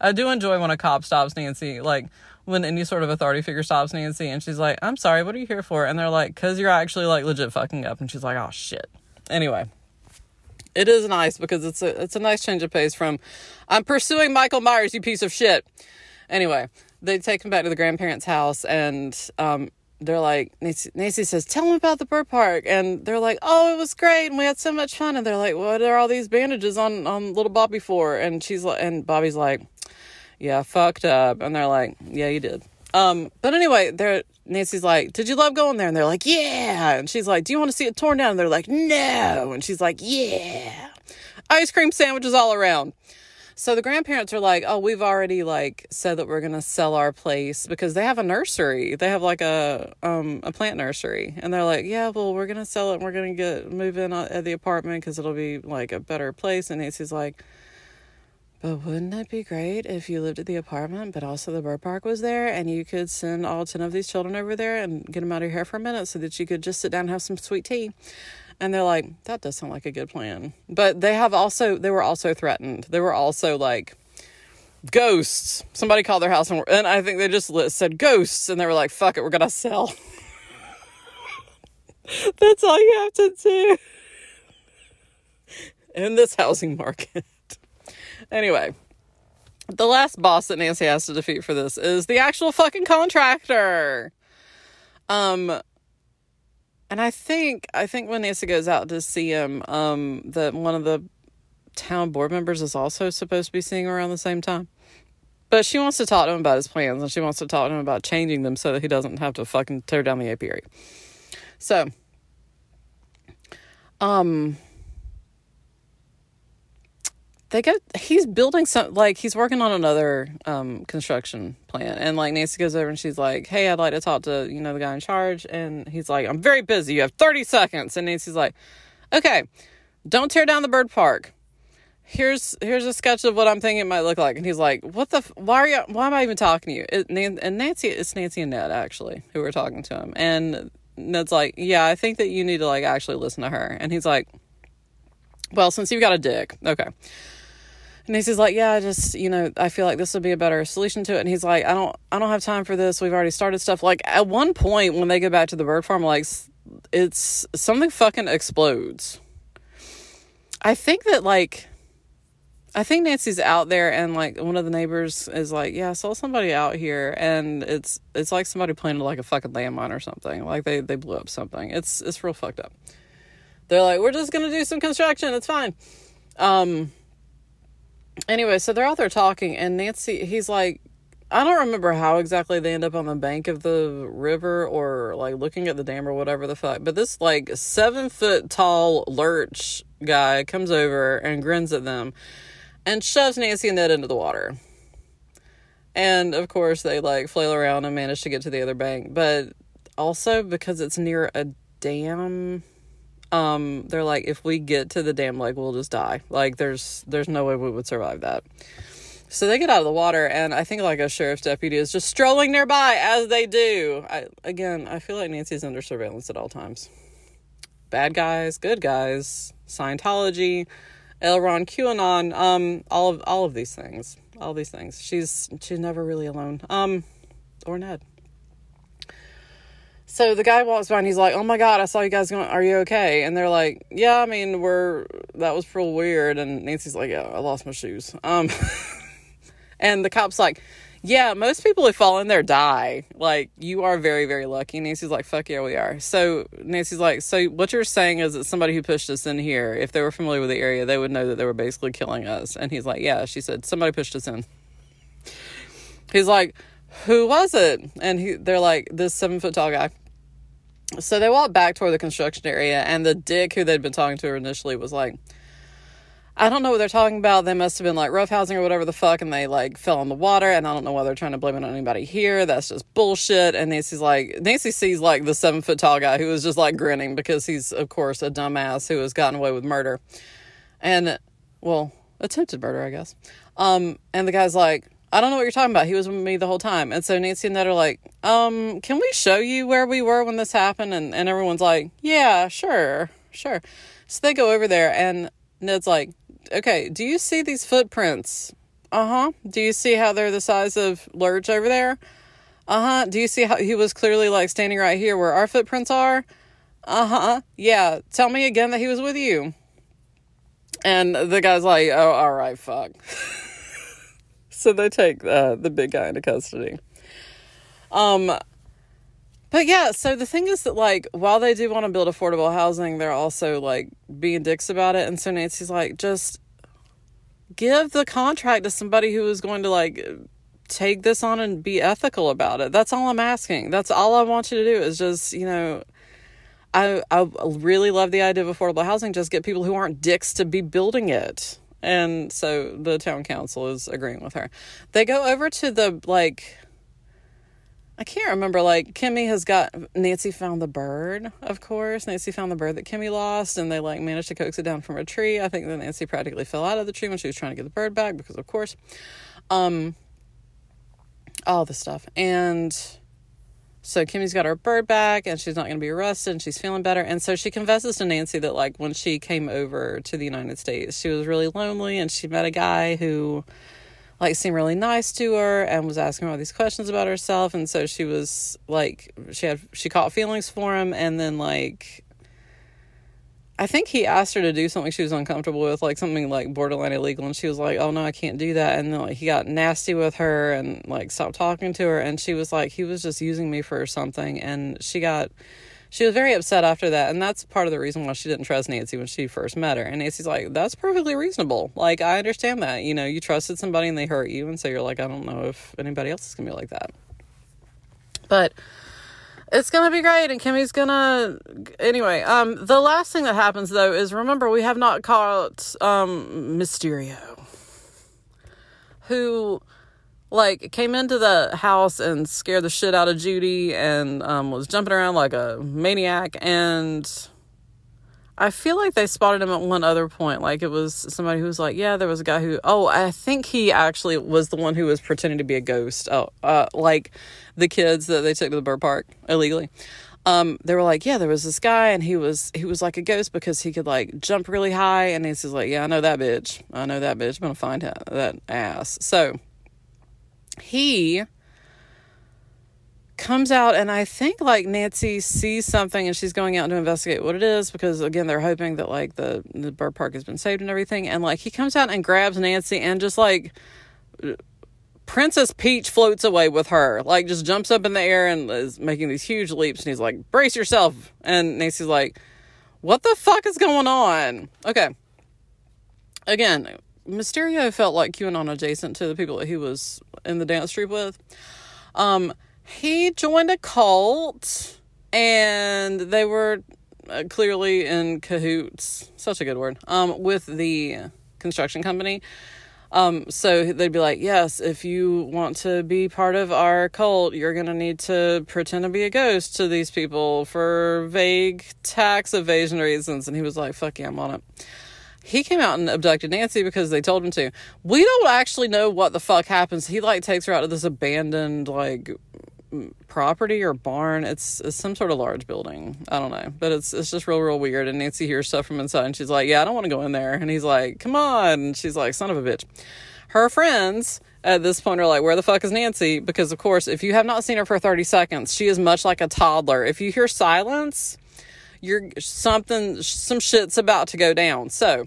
I do enjoy when a cop stops nancy like when any sort of authority figure stops nancy and she's like i'm sorry what are you here for? And they're like because you're actually like legit fucking up. And she's like oh shit. Anyway it is nice because it's a it's a nice change of pace from i'm pursuing michael myers you piece of shit. Anyway they take him back to the grandparents house and um they're like Nancy, says, "Tell them about the bird park," and they're like, "Oh, it was great, and we had so much fun." And they're like, "What are all these bandages on on little Bobby for?" And she's like, and Bobby's like, "Yeah, fucked up," and they're like, "Yeah, you did." Um, but anyway, they're Nancy's like, "Did you love going there?" And they're like, "Yeah," and she's like, "Do you want to see it torn down?" And they're like, "No," and she's like, "Yeah." Ice cream sandwiches all around. So the grandparents are like, "Oh, we've already like said that we're going to sell our place because they have a nursery. They have like a um a plant nursery." And they're like, "Yeah, well, we're going to sell it and we're going to get move in at the apartment cuz it'll be like a better place." And Nancy's like, but wouldn't it be great if you lived at the apartment, but also the bird park was there, and you could send all 10 of these children over there and get them out of hair for a minute so that you could just sit down and have some sweet tea? And they're like, that does sound like a good plan. But they have also, they were also threatened. They were also like, ghosts. Somebody called their house and, and I think they just said ghosts and they were like, fuck it, we're to sell. That's all you have to do in this housing market. anyway, the last boss that Nancy has to defeat for this is the actual fucking contractor. Um, and I think I think when Nancy goes out to see him, um, that one of the town board members is also supposed to be seeing around the same time. But she wants to talk to him about his plans and she wants to talk to him about changing them so that he doesn't have to fucking tear down the apiary. So, um, they go he's building some like he's working on another um construction plant. And like nancy goes over and she's like hey i'd like to talk to you know the guy in charge. And he's like i'm very busy. You have 30 seconds. And nancy's like okay don't tear down the bird park. Here's here's a sketch of what i'm thinking it might look like. And he's like what the why are you why am i even talking to you? It, and nancy it's nancy and ned actually who were talking to him. And ned's like yeah i think that you need to like actually listen to her. And he's like well since you've got a dick okay And Nancy's like, yeah, I just, you know, I feel like this would be a better solution to it. And he's like, I don't, I don't have time for this. We've already started stuff. Like at one point when they go back to the bird farm, like it's something fucking explodes. I think that like, I think Nancy's out there and like one of the neighbors is like, yeah, I saw somebody out here and it's, it's like somebody planted like a fucking landmine or something. Like they, they blew up something. It's, it's real fucked up. They're like, we're just going to do some construction. It's fine. Um, anyway, so they're out there talking, and Nancy, he's like, I don't remember how exactly they end up on the bank of the river or like looking at the dam or whatever the fuck. But this like seven foot tall lurch guy comes over and grins at them and shoves Nancy and Ned into the water. And of course, they like flail around and manage to get to the other bank. But also because it's near a dam, um, they're like, if we get to the dam leg, we'll just die. Like, there's there's no way we would survive that. So they get out of the water, and I think like a sheriff's deputy is just strolling nearby as they do. I again, I feel like Nancy's under surveillance at all times. Bad guys, good guys, Scientology, Elron, QAnon, um, all of all of these things, all these things. She's she's never really alone. Um, or Ned. So the guy walks by and he's like, "Oh my god, I saw you guys going. Are you okay?" And they're like, "Yeah, I mean, we're that was real weird." And Nancy's like, "Yeah, I lost my shoes." Um, and the cop's like, "Yeah, most people who fall in there die. Like, you are very, very lucky." And Nancy's like, "Fuck yeah, we are." So Nancy's like, "So what you're saying is that somebody who pushed us in here, if they were familiar with the area, they would know that they were basically killing us." And he's like, "Yeah." She said, "Somebody pushed us in." He's like, "Who was it?" And he, they're like, "This seven foot tall guy." So they walked back toward the construction area, and the dick who they'd been talking to initially was like, I don't know what they're talking about. They must have been like roughhousing or whatever the fuck, and they like fell in the water. And I don't know why they're trying to blame it on anybody here. That's just bullshit. And Nancy's like, Nancy sees like the seven foot tall guy who was just like grinning because he's, of course, a dumbass who has gotten away with murder. And, well, attempted murder, I guess. Um, and the guy's like, I don't know what you're talking about. He was with me the whole time. And so Nancy and Ned are like, um, can we show you where we were when this happened? And, and everyone's like, yeah, sure, sure. So they go over there and Ned's like, okay, do you see these footprints? Uh huh. Do you see how they're the size of Lurch over there? Uh huh. Do you see how he was clearly like standing right here where our footprints are? Uh huh. Yeah. Tell me again that he was with you. And the guy's like, oh, all right, fuck. so they take uh, the big guy into custody. Um, but yeah, so the thing is that like while they do want to build affordable housing, they're also like being dicks about it. And so Nancy's like, just give the contract to somebody who is going to like take this on and be ethical about it. That's all I'm asking. That's all I want you to do is just, you know, I I really love the idea of affordable housing. Just get people who aren't dicks to be building it. And so the town council is agreeing with her. They go over to the like I can't remember like Kimmy has got Nancy found the bird, of course. Nancy found the bird that Kimmy lost and they like managed to coax it down from a tree. I think that Nancy practically fell out of the tree when she was trying to get the bird back because of course. Um all the stuff. And so Kimmy's got her bird back and she's not going to be arrested and she's feeling better. And so she confesses to Nancy that, like, when she came over to the United States, she was really lonely and she met a guy who, like, seemed really nice to her and was asking her all these questions about herself. And so she was, like, she had, she caught feelings for him and then, like, I think he asked her to do something she was uncomfortable with, like something like borderline illegal, and she was like, "Oh no, I can't do that." And then like, he got nasty with her and like stopped talking to her, and she was like, "He was just using me for something," and she got. She was very upset after that, and that's part of the reason why she didn't trust Nancy when she first met her. And Nancy's like, "That's perfectly reasonable. Like, I understand that. You know, you trusted somebody and they hurt you, and so you're like, I don't know if anybody else is gonna be like that." But it's gonna be great and kimmy's gonna anyway um the last thing that happens though is remember we have not caught um mysterio who like came into the house and scared the shit out of judy and um was jumping around like a maniac and I feel like they spotted him at one other point. Like it was somebody who was like, yeah, there was a guy who, oh, I think he actually was the one who was pretending to be a ghost. Oh, uh, like the kids that they took to the bird park illegally. um, they were like, yeah, there was this guy and he was he was like a ghost because he could like jump really high. And he's like, yeah, I know that bitch. I know that bitch. I'm gonna find him, that ass. So he comes out and I think like Nancy sees something and she's going out to investigate what it is because again they're hoping that like the the bird park has been saved and everything and like he comes out and grabs Nancy and just like Princess Peach floats away with her, like just jumps up in the air and is making these huge leaps. And he's like, brace yourself. And Nancy's like, what the fuck is going on? Okay. Again, Mysterio felt like QAnon adjacent to the people that he was in the dance troupe with. Um, he joined a cult and they were uh, clearly in cahoots, such a good word, um, with the construction company. Um, so they'd be like, yes, if you want to be part of our cult, you're going to need to pretend to be a ghost to these people for vague tax evasion reasons. And he was like, fuck yeah, I'm on it. He came out and abducted Nancy because they told him to. We don't actually know what the fuck happens. He like takes her out to this abandoned like property or barn. It's, it's some sort of large building. I don't know, but it's it's just real real weird. And Nancy hears stuff from inside, and she's like, "Yeah, I don't want to go in there." And he's like, "Come on!" And she's like, "Son of a bitch." Her friends at this point are like, "Where the fuck is Nancy?" Because of course, if you have not seen her for thirty seconds, she is much like a toddler. If you hear silence, you're something some shit's about to go down. So.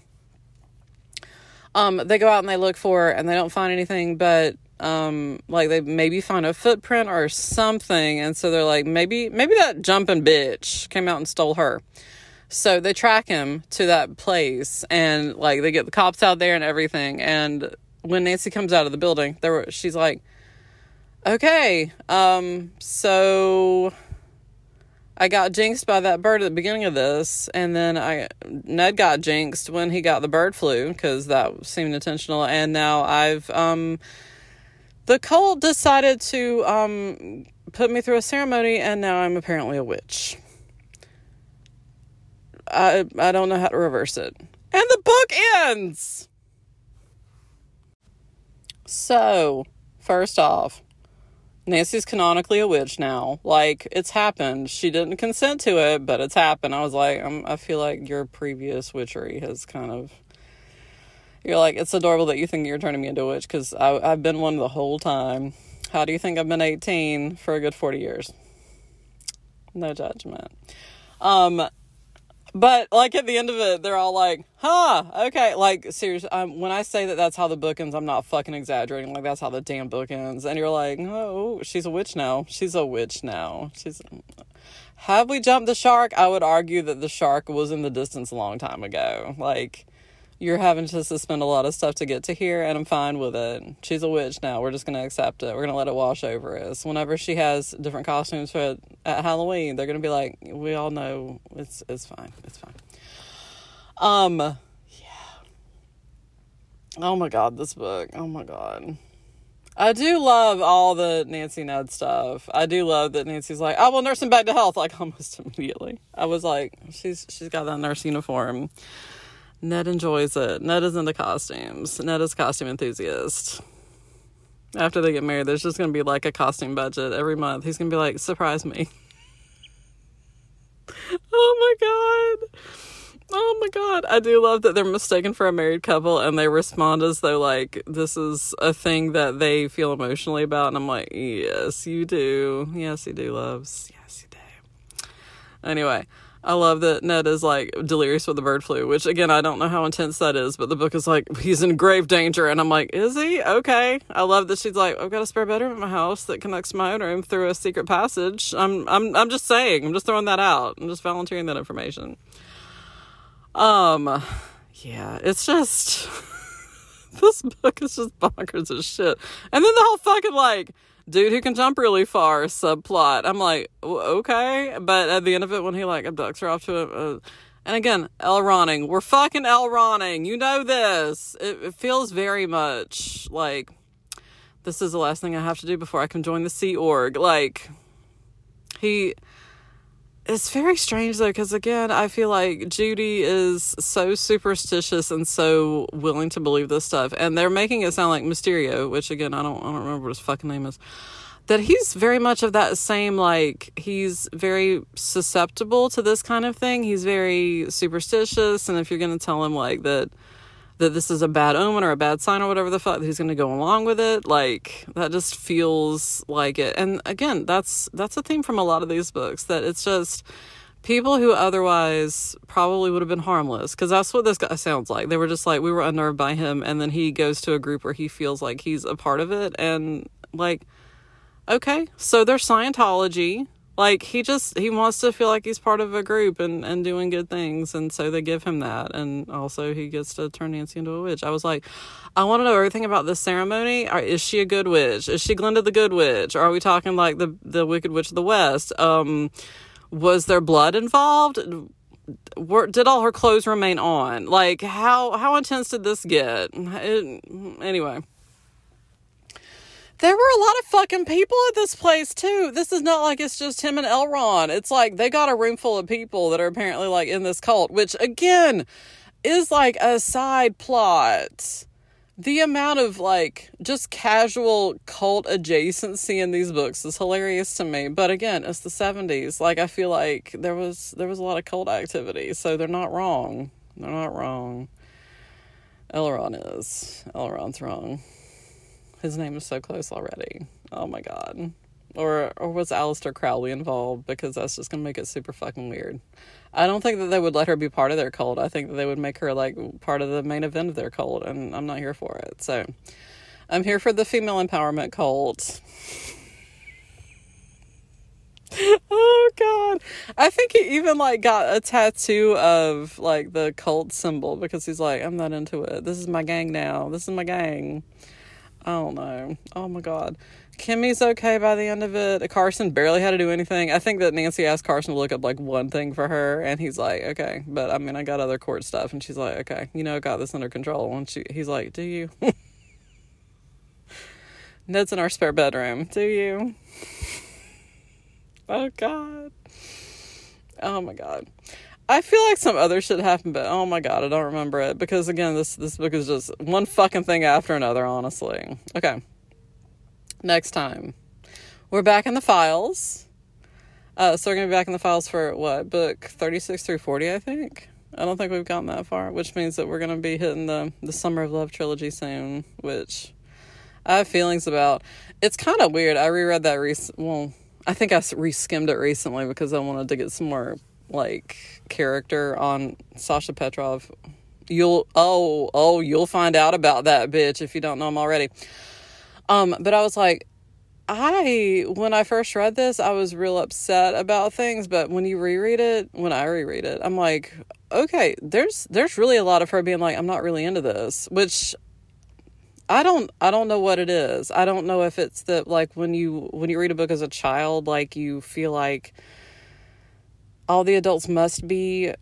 Um, they go out and they look for her and they don't find anything but um like they maybe find a footprint or something and so they're like maybe maybe that jumping bitch came out and stole her. So they track him to that place and like they get the cops out there and everything and when nancy comes out of the building there she's like okay um so I got jinxed by that bird at the beginning of this, and then I Ned got jinxed when he got the bird flu because that seemed intentional, and now I've um the cult decided to um, put me through a ceremony, and now I'm apparently a witch. I I don't know how to reverse it. And the book ends. So, first off, Nancy's canonically a witch now. Like it's happened. She didn't consent to it, but it's happened. I was like, I'm, I feel like your previous witchery has kind of you're like, it's adorable that you think you're turning me into a witch because I've been one the whole time. How do you think I've been 18 for a good 40 years? No judgment. Um, but like at the end of it, they're all like, huh, okay. Like, seriously, um, when I say that that's how the book ends, I'm not fucking exaggerating. Like, that's how the damn book ends. And you're like, oh, she's a witch now. She's a witch now. She's. Have we jumped the shark? I would argue that the shark was in the distance a long time ago. Like, you're having to suspend a lot of stuff to get to here, and I'm fine with it. She's a witch now. We're just going to accept it. We're going to let it wash over us. Whenever she has different costumes for at Halloween, they're going to be like, we all know it's it's fine. It's fine. Um, yeah. Oh my god, this book. Oh my god. I do love all the Nancy Ned stuff. I do love that Nancy's like, I will nurse him back to health, like almost immediately. I was like, she's she's got that nurse uniform. Ned enjoys it. Ned is into costumes. Ned is costume enthusiast. After they get married, there's just gonna be like a costume budget every month. He's gonna be like, surprise me. oh my god. Oh my god. I do love that they're mistaken for a married couple and they respond as though like this is a thing that they feel emotionally about and I'm like, Yes, you do. Yes, you do, loves. Yes, you do. Anyway, I love that Ned is like delirious with the bird flu, which again, I don't know how intense that is, but the book is like, he's in grave danger. And I'm like, is he? Okay. I love that she's like, I've got a spare bedroom in my house that connects my own room through a secret passage. I'm, I'm, I'm just saying, I'm just throwing that out. I'm just volunteering that information. Um, yeah, it's just, this book is just bonkers as shit. And then the whole fucking like, dude who can jump really far subplot. I'm like, okay, but at the end of it, when he like abducts her off to a, a and again, L. Ronning, we're fucking L. Ronning. You know this. It, it feels very much like this is the last thing I have to do before I can join the Sea Org. Like he it's very strange though because again i feel like judy is so superstitious and so willing to believe this stuff and they're making it sound like mysterio which again i don't i don't remember what his fucking name is that he's very much of that same like he's very susceptible to this kind of thing. He's very superstitious and if you're going to tell him like that that this is a bad omen or a bad sign or whatever the fuck he's going to go along with it. Like that just feels like it. And again that's that's a theme from a lot of these books that it's just people who otherwise probably would have been harmless because that's what this guy sounds like. They were just like we were unnerved by him and then he goes to a group where he feels like he's a part of it and like okay. So there's scientology like he just he wants to feel like he's part of a group and and doing good things and so they give him that and also he gets to turn nancy into a witch. I was like i want to know everything about this ceremony. Is she a good witch? Is she glinda the good witch? Or are we talking like the the wicked witch of the west? Um was there blood involved? Were, did all her clothes remain on? Like how how intense did this get? It, anyway there were a lot of fucking people at this place too. This is not like it's just him and Elrond. It's like they got a room full of people that are apparently like in this cult, which again is like a side plot. The amount of like just casual cult adjacency in these books is hilarious to me. But again, it's the 70s. Like I feel like there was there was a lot of cult activity, so they're not wrong. They're not wrong. Elrond is. Elrond's wrong. His name is so close already. Oh my god. Or or was Aleister Crowley involved? Because that's just gonna make it super fucking weird. I don't think that they would let her be part of their cult. I think that they would make her like part of the main event of their cult, and I'm not here for it. So I'm here for the female empowerment cult. oh god i think he even like got a tattoo of like the cult symbol because he's like i'm not into it this is my gang now this is my gang I don't know. Oh my god. Kimmy's okay by the end of it. Carson barely had to do anything. I think that Nancy asked Carson to look up like one thing for her, and he's like, "Okay," but I mean, I got other court stuff, and she's like, "Okay, you know, I got this under control." And she, he's like, "Do you?" Ned's in our spare bedroom. Do you? oh God. Oh my God. I feel like some other shit happened, but oh my god, I don't remember it because again, this this book is just one fucking thing after another. Honestly, okay. Next time, we're back in the files. Uh, so we're gonna be back in the files for what book thirty six through forty, I think. I don't think we've gotten that far, which means that we're gonna be hitting the the Summer of Love trilogy soon, which I have feelings about. It's kind of weird. I reread that rec- well. I think I re-skimmed it recently because I wanted to get some more like character on Sasha Petrov. You'll oh oh you'll find out about that bitch if you don't know him already. Um, but I was like, I when I first read this, I was real upset about things. But when you reread it, when I reread it, I'm like, okay, there's there's really a lot of her being like, I'm not really into this, which I don't I don't know what it is. I don't know if it's that like when you when you read a book as a child, like you feel like all the adults must be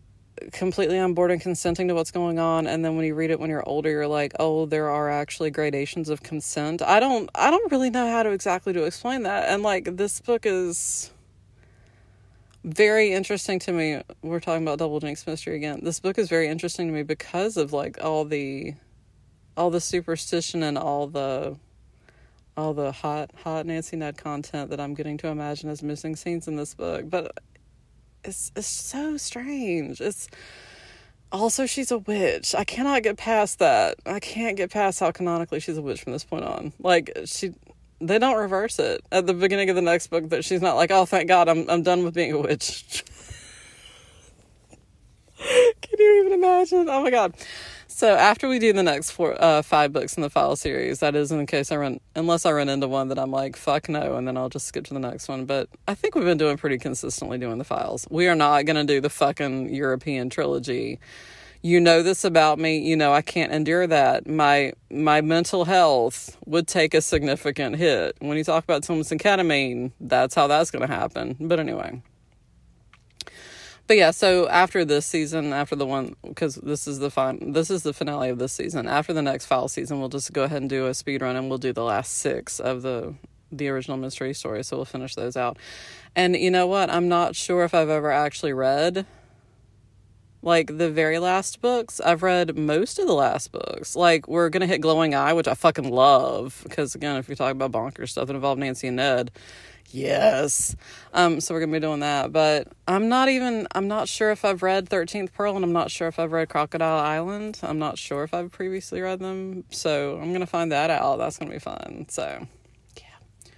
completely on board and consenting to what's going on. And then when you read it when you're older you're like oh there are actually gradations of consent. I don't i don't really know how to exactly to explain that. And like this book is very interesting to me. We're talking about double jinx mystery again. This book is very interesting to me because of like all the all the superstition and all the all the hot hot nancy ned content that i'm getting to imagine as missing scenes in this book. But it's it's so strange. It's also she's a witch. I cannot get past that. I can't get past how canonically she's a witch from this point on. Like she they don't reverse it at the beginning of the next book that she's not like, "Oh, thank God, I'm I'm done with being a witch." Can you even imagine? Oh my god. So after we do the next four, uh, five books in the file series, that is in case I run, unless I run into one that I'm like, fuck no, and then I'll just skip to the next one. But I think we've been doing pretty consistently doing the files. We are not going to do the fucking European trilogy. You know this about me. You know I can't endure that. My my mental health would take a significant hit. When you talk about Thomas and ketamine, that's how that's going to happen. But anyway but yeah, so after this season, after the one because this is the fun, this is the finale of this season. After the next file season, we'll just go ahead and do a speed run, and we'll do the last six of the the original mystery story. So we'll finish those out. And you know what? I'm not sure if I've ever actually read like the very last books. I've read most of the last books. Like we're gonna hit Glowing Eye, which I fucking love because again, if you talk about bonkers stuff that involve Nancy and Ned, yes. Um, so we're gonna be doing that. But I'm not even. I'm not sure if I've read Thirteenth Pearl, and I'm not sure if I've read Crocodile Island. I'm not sure if I've previously read them. So I'm gonna find that out. That's gonna be fun. So. Yeah.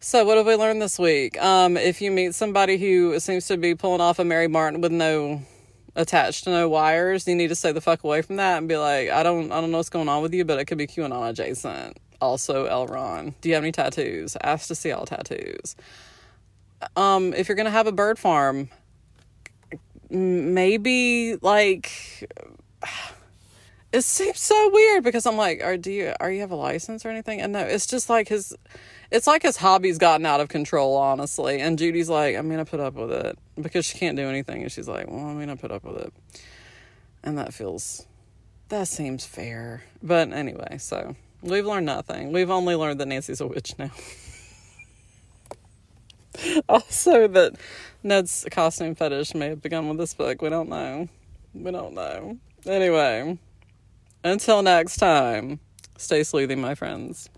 So, what have we learned this week? Um, if you meet somebody who seems to be pulling off a Mary Martin with no attached to no wires, you need to stay the fuck away from that and be like, I don't, I don't know what's going on with you, but it could be QAnon adjacent. Also, Elron, do you have any tattoos? Ask to see all tattoos. Um, if you're gonna have a bird farm, maybe like it seems so weird because I'm like, are do you are you have a license or anything? And no, it's just like his it's like his hobby's gotten out of control, honestly. And Judy's like, I'm gonna put up with it because she can't do anything, and she's like, Well, I'm gonna put up with it, and that feels that seems fair. But anyway, so we've learned nothing. We've only learned that Nancy's a witch now. also, that Ned's costume fetish may have begun with this book. We don't know. We don't know. Anyway, until next time, stay sleuthy, my friends.